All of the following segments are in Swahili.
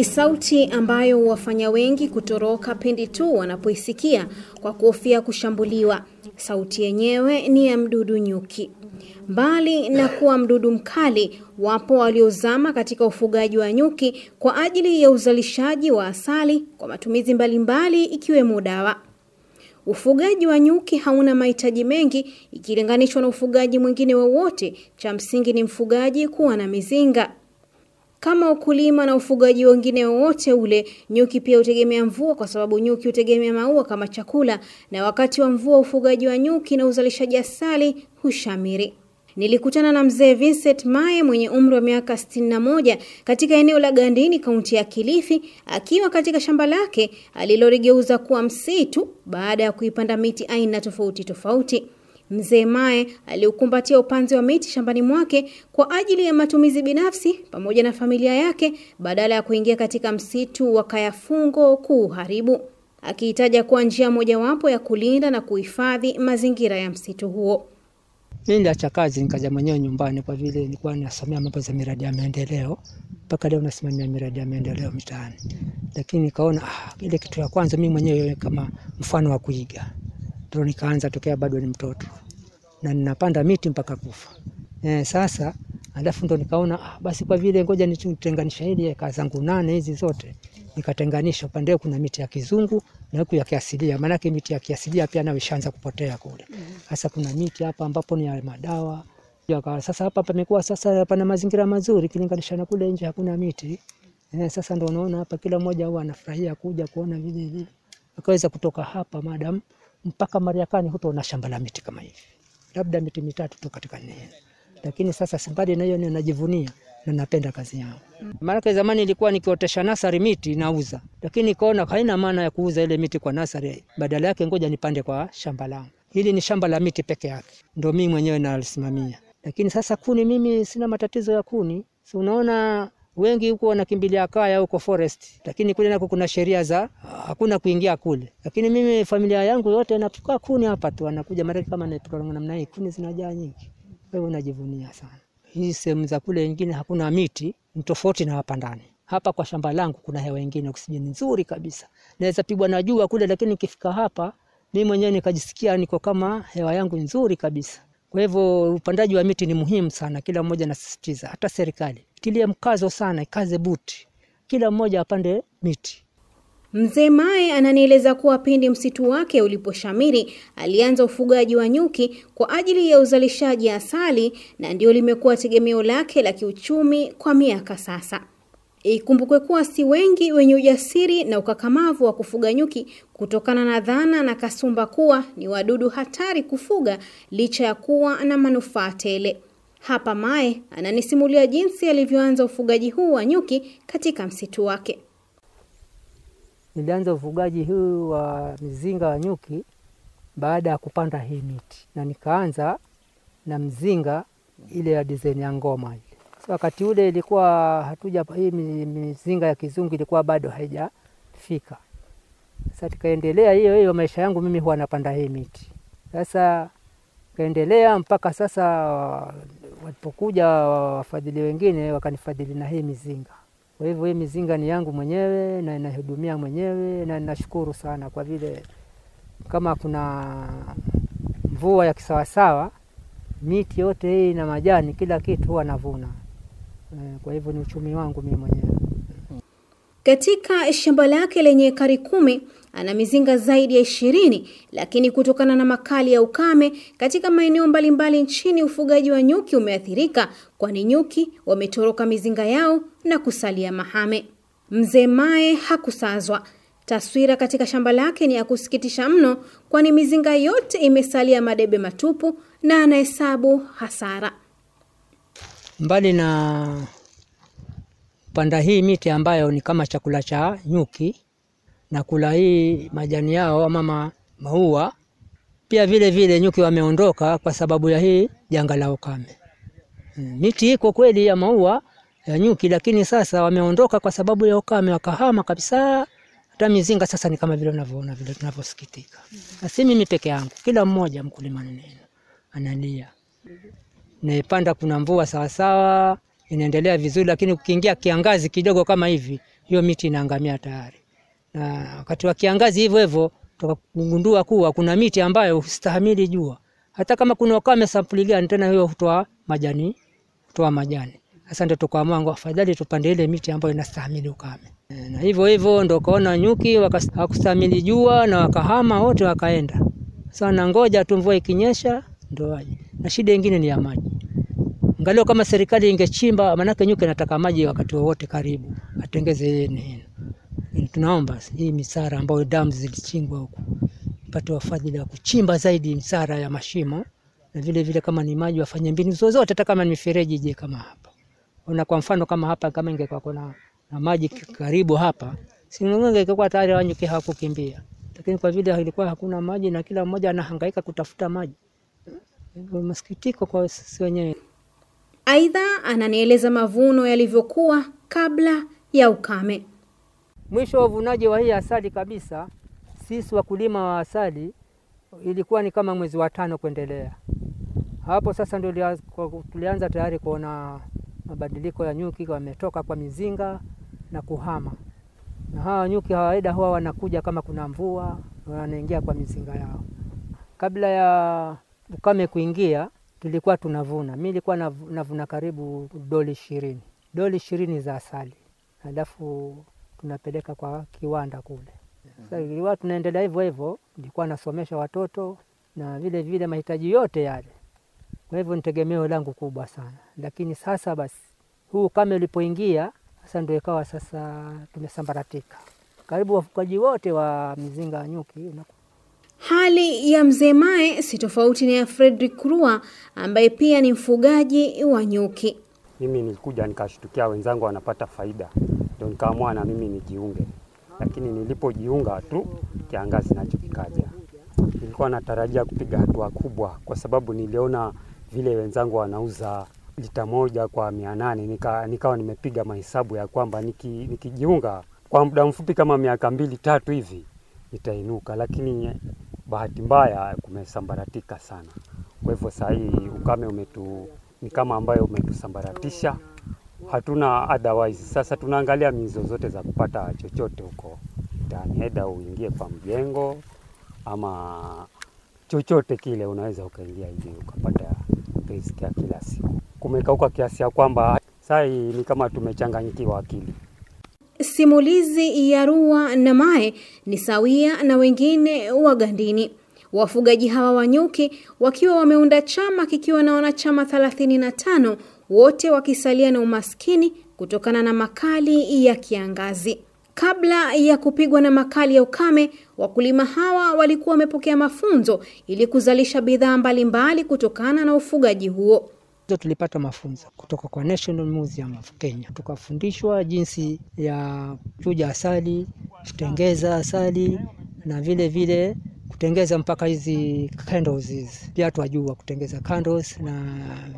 Ni sauti ambayo huwafanya wengi kutoroka pindi tu wanapoisikia kwa kuhofia kushambuliwa. Sauti yenyewe ni ya mdudu nyuki. Mbali na kuwa mdudu mkali, wapo waliozama katika ufugaji wa nyuki kwa ajili ya uzalishaji wa asali kwa matumizi mbalimbali ikiwemo dawa. Ufugaji wa nyuki hauna mahitaji mengi ikilinganishwa na ufugaji mwingine wowote. Cha msingi ni mfugaji kuwa na mizinga. Kama ukulima na ufugaji wengine wowote ule, nyuki pia hutegemea mvua, kwa sababu nyuki hutegemea maua kama chakula, na wakati wa mvua ufugaji wa nyuki na uzalishaji asali hushamiri. Nilikutana na mzee Vincent Maye mwenye umri wa miaka sitini na moja katika eneo la Gandini, kaunti ya Kilifi, akiwa katika shamba lake aliloligeuza kuwa msitu baada ya kuipanda miti aina tofauti tofauti. Mzee Mae aliukumbatia upanzi wa miti shambani mwake kwa ajili ya matumizi binafsi pamoja na familia yake badala ya kuingia katika msitu wa Kayafungo kuuharibu, akiitaja kuwa njia mojawapo ya kulinda na kuhifadhi mazingira ya msitu huo. Mi niliacha kazi nikaja mwenyewe nyumbani, kwa vile nilikuwa nasomea mambo za miradi ya maendeleo. Mpaka leo nasimamia miradi ya maendeleo mitaani, lakini nikaona ah, ile kitu ya kwanza mi mwenyewe kama mfano wa kuiga, ndio nikaanza tokea bado ni mtoto. Na ninapanda miti mpaka kufa. Eh, sasa alafu ndo nikaona ah, basi kwa vile ngoja nitenganisha hili eka zangu nane hizi zote nikatenganisha, upande kuna miti ya kizungu na huku ya kiasilia, maanake miti ya kiasilia pia nayo ishaanza kupotea kule. Sasa kuna miti hapa ambapo ni ya madawa. Sasa hapa pamekuwa sasa pana mazingira mazuri kilinganisha na kule nje hakuna miti. Eh, sasa ndo unaona hapa kila mmoja huwa anafurahia kuja kuona vile vile, akaweza kutoka hapa madam mpaka Mariakani hutaona shamba la miti kama hivi, labda miti mitatu tu katika nene, lakini sasa simbali na hiyo ninajivunia na napenda kazi yangu. Maana zamani ilikuwa nikiotesha nasari miti nauza, lakini nikaona haina maana ya kuuza ile miti kwa nasari, badala yake ngoja nipande kwa shamba langu. Hili ni shamba la miti peke yake, ndio mimi mwenyewe nalisimamia. Lakini sasa kuni, mimi sina matatizo ya kuni, si unaona wengi huko wanakimbilia kaya huko forest, lakini kule nako kuna sheria za hakuna kuingia kule. Lakini mimi familia yangu yote inapikia kuni hapa tu, anakuja mara kama namna hii, kuni zinajaa nyingi, kwa unajivunia sana hii sehemu za kule nyingine hakuna miti, ni tofauti na hapa ndani. Hapa kwa shamba langu kuna hewa nyingine, oksijeni nzuri kabisa, naweza pigwa na jua kule, lakini nikifika hapa mimi mwenyewe nikajisikia niko kama hewa yangu nzuri kabisa. Kwa hivyo upandaji wa miti ni muhimu sana, kila mmoja anasisitiza, hata serikali tilie mkazo sana, ikaze buti, kila mmoja apande miti. Mzee Mae ananieleza kuwa pindi msitu wake uliposhamiri alianza ufugaji wa nyuki kwa ajili ya uzalishaji asali na ndio limekuwa tegemeo lake la kiuchumi kwa miaka sasa. Ikumbukwe kuwa si wengi wenye ujasiri na ukakamavu wa kufuga nyuki kutokana na dhana na kasumba kuwa ni wadudu hatari kufuga licha ya kuwa na manufaa tele. Hapa Mae ananisimulia jinsi alivyoanza ufugaji huu wa nyuki katika msitu wake. Nilianza ufugaji huu wa mzinga wa nyuki baada ya kupanda hii miti, na nikaanza na mzinga ile ya dizaini ya ngoma ile. Wakati ule ilikuwa hatuja hii mizinga ya kizungu ilikuwa bado haijafika. Sasa tukaendelea hiyo hiyo, maisha yangu mimi huwa napanda hii miti. Sasa kaendelea mpaka sasa, walipokuja wafadhili wengine wakanifadhili na hii mizinga kwa hivyo hii mizinga ni yangu mwenyewe na inahudumia mwenyewe, na ninashukuru sana kwa vile kama kuna mvua ya kisawasawa, miti yote hii na majani, kila kitu huwa navuna. Kwa hivyo ni uchumi wangu mimi mwenyewe. Katika shamba lake lenye ekari kumi ana mizinga zaidi ya ishirini, lakini kutokana na makali ya ukame katika maeneo mbalimbali nchini, ufugaji wa nyuki umeathirika, kwani nyuki wametoroka mizinga yao na kusalia mahame. Mzee Mae hakusazwa. Taswira katika shamba lake ni ya kusikitisha mno, kwani mizinga yote imesalia madebe matupu na anahesabu hasara. Mbali na panda hii miti ambayo ni kama chakula cha nyuki na kula hii majani yao ama maua, pia vile vile nyuki wameondoka kwa sababu ya hii janga la ukame. Miti iko kweli ya maua ya nyuki, lakini sasa wameondoka kwa sababu ya ukame, wakahama kabisa. Hata mizinga sasa ni kama vile unavyoona vile tunavyosikitika, na si mimi peke yangu, kila mmoja mkulima neno analia. Naipanda kuna mvua sawasawa, inaendelea vizuri, lakini ukiingia kiangazi kidogo kama hivi hiyo miti inaangamia tayari. Na wakati wa kiangazi hivyo hivyo tukagundua kuwa kuna miti ambayo hustahimili jua, hata kama kuna ukame sampuli tena hiyo hutoa majani, hutoa majani. Sasa ndio tukaamua afadhali tupande ile miti ambayo inastahimili ukame. Na hivyo hivyo ndio kaona nyuki wakastahimili jua na wakahama wote wakaenda. Sasa nangoja tu mvua ikinyesha ndo waje. Na shida nyingine ni ya maji. Angalau kama serikali ingechimba, maanake nyuki anataka maji wakati wowote karibu, atengeze yeye. Tunaomba hii misara ambayo damu zilichimbwa huku ipate wafadhili wa kuchimba zaidi misara ya mashimo, na vile vile kama ni maji wafanye mbinu zozote, hata kama ni mifereji je kama hapa. una kwa mfano kama hapa, kama ingekuwa kuna na maji karibu hapa, si ingekuwa tayari wanyuki hawakukimbia, lakini kwa vile ilikuwa hakuna maji na kila mmoja anahangaika kutafuta maji, hivyo masikitiko kwa sisi wenyewe. Aidha, ananieleza mavuno yalivyokuwa kabla ya ukame. Mwisho wa uvunaji wa hii asali kabisa, sisi wakulima wa asali ilikuwa ni kama mwezi wa tano kuendelea. Hapo sasa ndio tulianza tayari kuona mabadiliko ya nyuki, wametoka kwa mizinga na kuhama. Na hawa nyuki kawaida huwa wanakuja kama kuna mvua, wanaingia kwa mizinga yao. Kabla ya ukame kuingia, tulikuwa tunavuna. Mi nilikuwa navuna karibu doli ishirini, doli ishirini za asali, alafu tunapeleka kwa kiwanda kule. Sasa ilikuwa tunaendelea hivyo hivyo, nilikuwa nasomesha watoto na vile vile mahitaji yote yale. Kwa hivyo ni tegemeo langu kubwa sana, lakini sasa basi huu ukame ulipoingia sasa ndio ikawa sasa tumesambaratika, karibu wafugaji wote wa mizinga ya nyuki Hali ya mzee Mae si tofauti na ya Fredrick Rua ambaye pia ni mfugaji wa nyuki. Mimi nilikuja nikashtukia wenzangu wanapata faida, ndio nikaamua na mimi nijiunge, lakini nilipojiunga tu kiangazi nacho kikaja. Nilikuwa natarajia kupiga hatua kubwa, kwa sababu niliona vile wenzangu wanauza lita moja kwa mia nane nika, nikawa nimepiga mahesabu ya kwamba niki, nikijiunga kwa muda mfupi kama miaka mbili tatu hivi nitainuka, lakini bahati mbaya kumesambaratika sana. Kwa hivyo saa hii ukame umetu ni kama ambayo umetusambaratisha, hatuna otherwise. Sasa tunaangalia mizo zote za kupata chochote huko ndani, eda uingie kwa mjengo ama chochote kile, unaweza ukaingia hivi ukapata riziki ya kila siku. Kumekauka kiasi ya kwamba saa hii ni kama tumechanganyikiwa akili. Simulizi ya Rua na Mae ni sawia na wengine wa Gandini. Wafugaji hawa wa nyuki wakiwa wameunda chama kikiwa na wanachama 35 wote wakisalia na umaskini kutokana na makali ya kiangazi. Kabla ya kupigwa na makali ya ukame, wakulima hawa walikuwa wamepokea mafunzo ili kuzalisha bidhaa mbalimbali kutokana na ufugaji huo. Hizo tulipata mafunzo kutoka kwa National Museum of Kenya, tukafundishwa jinsi ya kuchuja asali, kutengeza asali na vile vile kutengeza mpaka hizi candles hizi, pia twajua kutengeza candles, na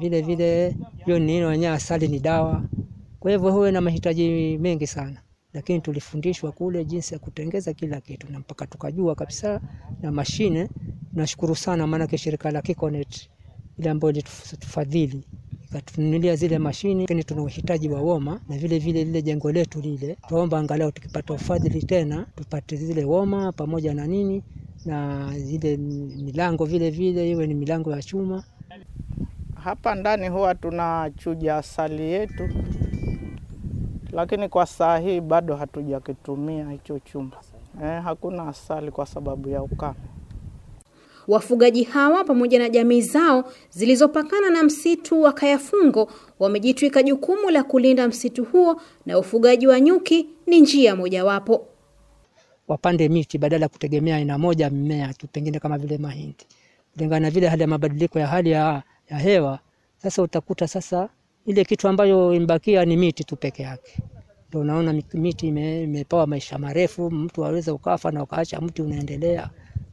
vile vile hiyo nini wenyewe, asali ni dawa. Kwa hivyo huwe na mahitaji mengi sana, lakini tulifundishwa kule jinsi ya kutengeza kila kitu na mpaka tukajua kabisa na mashine. Nashukuru sana maanake shirika la Kikonet ile ambayo ilitufadhili ikatununulia zile mashini, lakini tuna uhitaji wa woma na vile vile lile jengo letu lile, tuomba angalau tukipata ufadhili tena tupate zile woma pamoja na nini na zile milango vile vile iwe ni milango ya chuma. Hapa ndani huwa tunachuja asali yetu, lakini kwa saa hii bado hatujakitumia hicho chumba. Eh, hakuna asali kwa sababu ya ukame. Wafugaji hawa pamoja na jamii zao zilizopakana na msitu wa Kayafungo wamejitwika jukumu la kulinda msitu huo na ufugaji wa nyuki ni njia mojawapo. Wapande miti badala ya kutegemea aina moja mmea tu, pengine kama vile mahindi, kulingana na vile hali ya mabadiliko ya hali ya, ya hewa. Sasa utakuta sasa ile kitu ambayo imbakia ni miti tu peke yake. Ndio unaona miti ime- imepewa maisha marefu, mtu aweza ukafa na ukaacha mti unaendelea.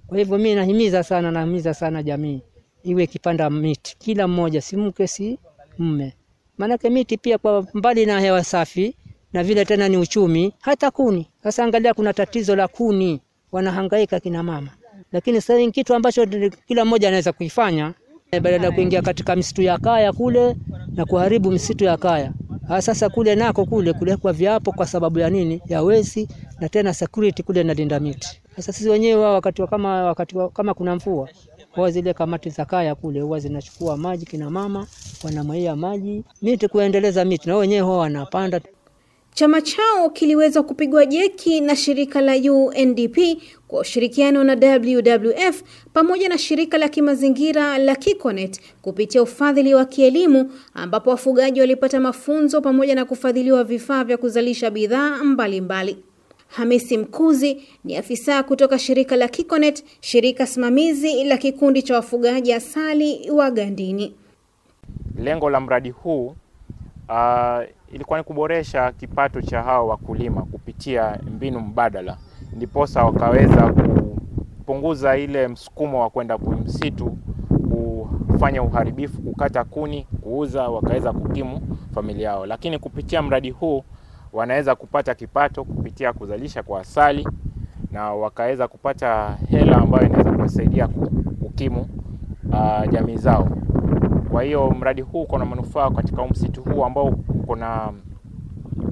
Kwa hivyo mimi nahimiza sana, nahimiza sana jamii iwe ikipanda miti, kila mmoja, si mke si mme. Maanake miti pia kwa mbali na hewa safi na vile tena ni uchumi, hata kuni. Sasa angalia, kuna tatizo la kuni, wanahangaika kina mama, lakini sasa ni kitu ambacho kila mmoja anaweza kuifanya eh, badala ya kuingia katika misitu ya kaya kule na kuharibu misitu ya kaya. Ah, sasa kule nako kule kulekwa viapo kwa sababu ya nini? Ya wezi na tena security kule nalinda miti. Sasa sisi wenyewe wao wakati kama wakati kama kuna mvua kwa zile kamati za kaya kule huwa zinachukua maji, kina mama wanamwaia maji miti kuendeleza miti, na wenyewe huwa wanapanda Chama chao kiliweza kupigwa jeki na shirika la UNDP kwa ushirikiano na WWF pamoja na shirika la kimazingira la Kikonet kupitia ufadhili wa kielimu ambapo wafugaji walipata mafunzo pamoja na kufadhiliwa vifaa vya kuzalisha bidhaa mbalimbali. Hamisi Mkuzi ni afisa kutoka shirika la Kikonet, shirika simamizi la kikundi cha wafugaji asali wa Gandini. Lengo la mradi huu uh, ilikuwa ni kuboresha kipato cha hao wakulima kupitia mbinu mbadala, ndiposa wakaweza kupunguza ile msukumo wa kwenda msitu kufanya uharibifu, kukata kuni, kuuza, wakaweza kukimu familia yao. Lakini kupitia mradi huu wanaweza kupata kipato kupitia kuzalisha kwa asali na wakaweza kupata hela ambayo inaweza kuwasaidia kukimu uh, jamii zao. Kwa hiyo mradi huu uko na manufaa katika msitu huu ambao uko na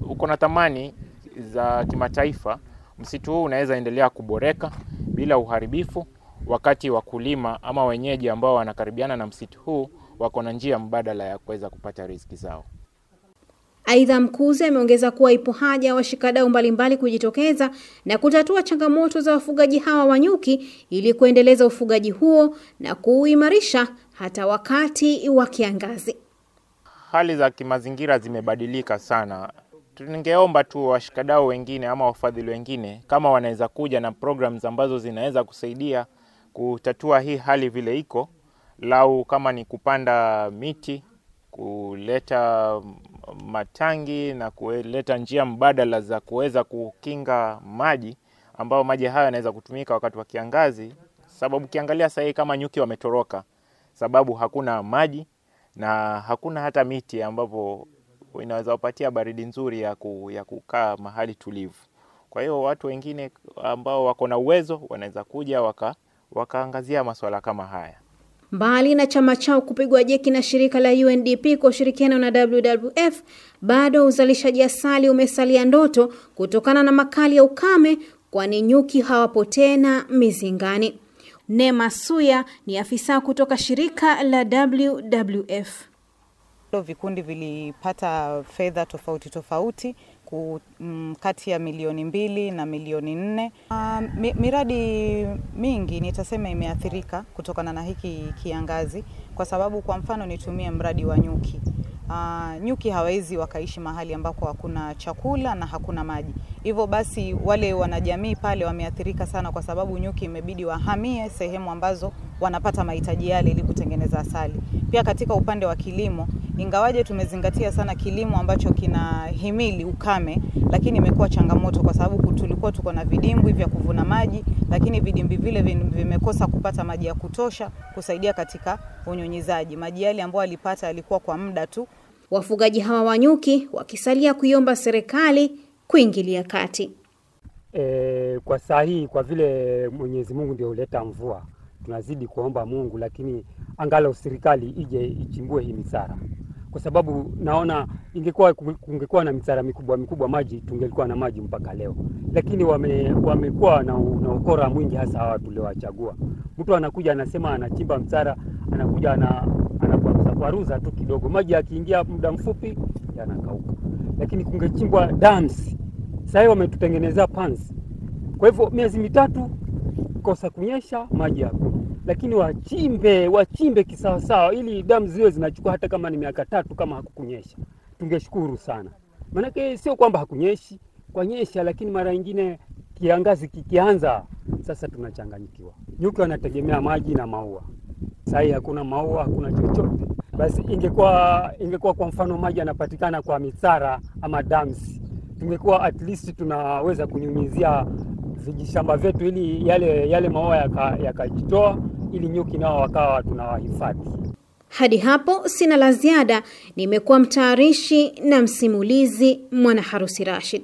uko na thamani za kimataifa. Msitu huu unaweza endelea kuboreka bila uharibifu, wakati wakulima ama wenyeji ambao wanakaribiana na msitu huu wako na njia mbadala ya kuweza kupata riziki zao. Aidha, Mkuzi ameongeza kuwa ipo haja ya washikadau mbalimbali kujitokeza na kutatua changamoto za wafugaji hawa wa nyuki ili kuendeleza ufugaji huo na kuuimarisha hata wakati wa kiangazi. Hali za kimazingira zimebadilika sana. Tungeomba tu washikadau wengine ama wafadhili wengine kama wanaweza kuja na programs ambazo zinaweza kusaidia kutatua hii hali vile iko, lau kama ni kupanda miti, kuleta matangi na kuleta njia mbadala za kuweza kukinga maji ambayo maji hayo yanaweza kutumika wakati wa kiangazi, sababu ukiangalia sahii kama nyuki wametoroka, sababu hakuna maji na hakuna hata miti ambapo inaweza wapatia baridi nzuri ya, ku, ya kukaa mahali tulivu. Kwa hiyo watu wengine ambao wako na uwezo wanaweza kuja waka, wakaangazia masuala kama haya. Mbali na chama chao kupigwa jeki na shirika la UNDP kwa ushirikiano na WWF, bado uzalishaji asali umesalia ndoto kutokana na makali ya ukame, kwani nyuki hawapo tena mizingani. Nema Suya ni afisa kutoka shirika la WWF. Vikundi vilipata fedha tofauti tofauti mm, kati ya milioni mbili na milioni nne. Uh, mi, miradi mingi nitasema imeathirika kutokana na hiki kiangazi, kwa sababu kwa mfano nitumie mradi wa nyuki. Uh, nyuki hawawezi wakaishi mahali ambako hakuna chakula na hakuna maji. Hivyo basi wale wanajamii pale wameathirika sana, kwa sababu nyuki imebidi wahamie sehemu ambazo wanapata mahitaji yale ili kutengeneza asali. Pia katika upande wa kilimo, ingawaje tumezingatia sana kilimo ambacho kinahimili ukame, lakini imekuwa changamoto kwa sababu tulikuwa tuko na vidimbwi vya kuvuna maji, lakini vidimbwi vile vimekosa kupata maji ya kutosha kusaidia katika unyunyizaji. Maji yale ambayo alipata yalikuwa kwa muda tu. Wafugaji hawa wa nyuki wakisalia kuiomba serikali kuingilia kati. E, kwa saa hii kwa vile Mwenyezi Mungu ndio huleta mvua, tunazidi kuomba Mungu, lakini angalau serikali ije ichimbue hii misara, kwa sababu naona ingekuwa kungekuwa na misara mikubwa mikubwa maji tungelikuwa na maji mpaka leo, lakini wame, wamekuwa na, na ukora mwingi, hasa hawa tuliowachagua. Mtu anakuja anasema anachimba msara, anakuja ana anakwaruza kwaruza tu kidogo, maji akiingia muda mfupi yanakauka, lakini kungechimbwa dams. Sasa hivi wametutengenezea pans, kwa hivyo miezi mitatu kosa kunyesha maji hakuna, lakini wachimbe wachimbe kisawasawa, ili damu ziwe zinachukua hata kama ni miaka tatu kama hakukunyesha, tungeshukuru sana. Maanake sio kwamba hakunyeshi, kwanyesha, lakini mara nyingine kiangazi kikianza, sasa tunachanganyikiwa. Nyuki wanategemea maji na maua, saa hii hakuna maua, hakuna chochote. Basi ingekuwa ingekuwa kwa mfano maji yanapatikana kwa mitsara ama dams, tungekuwa at least tunaweza kunyunyizia vijishamba vyetu ili yale, yale maua yakajitoa yaka ili nyuki nao wakawa tunawahifadhi. Hadi hapo sina la ziada. Nimekuwa mtayarishi na msimulizi Mwana Harusi Rashid.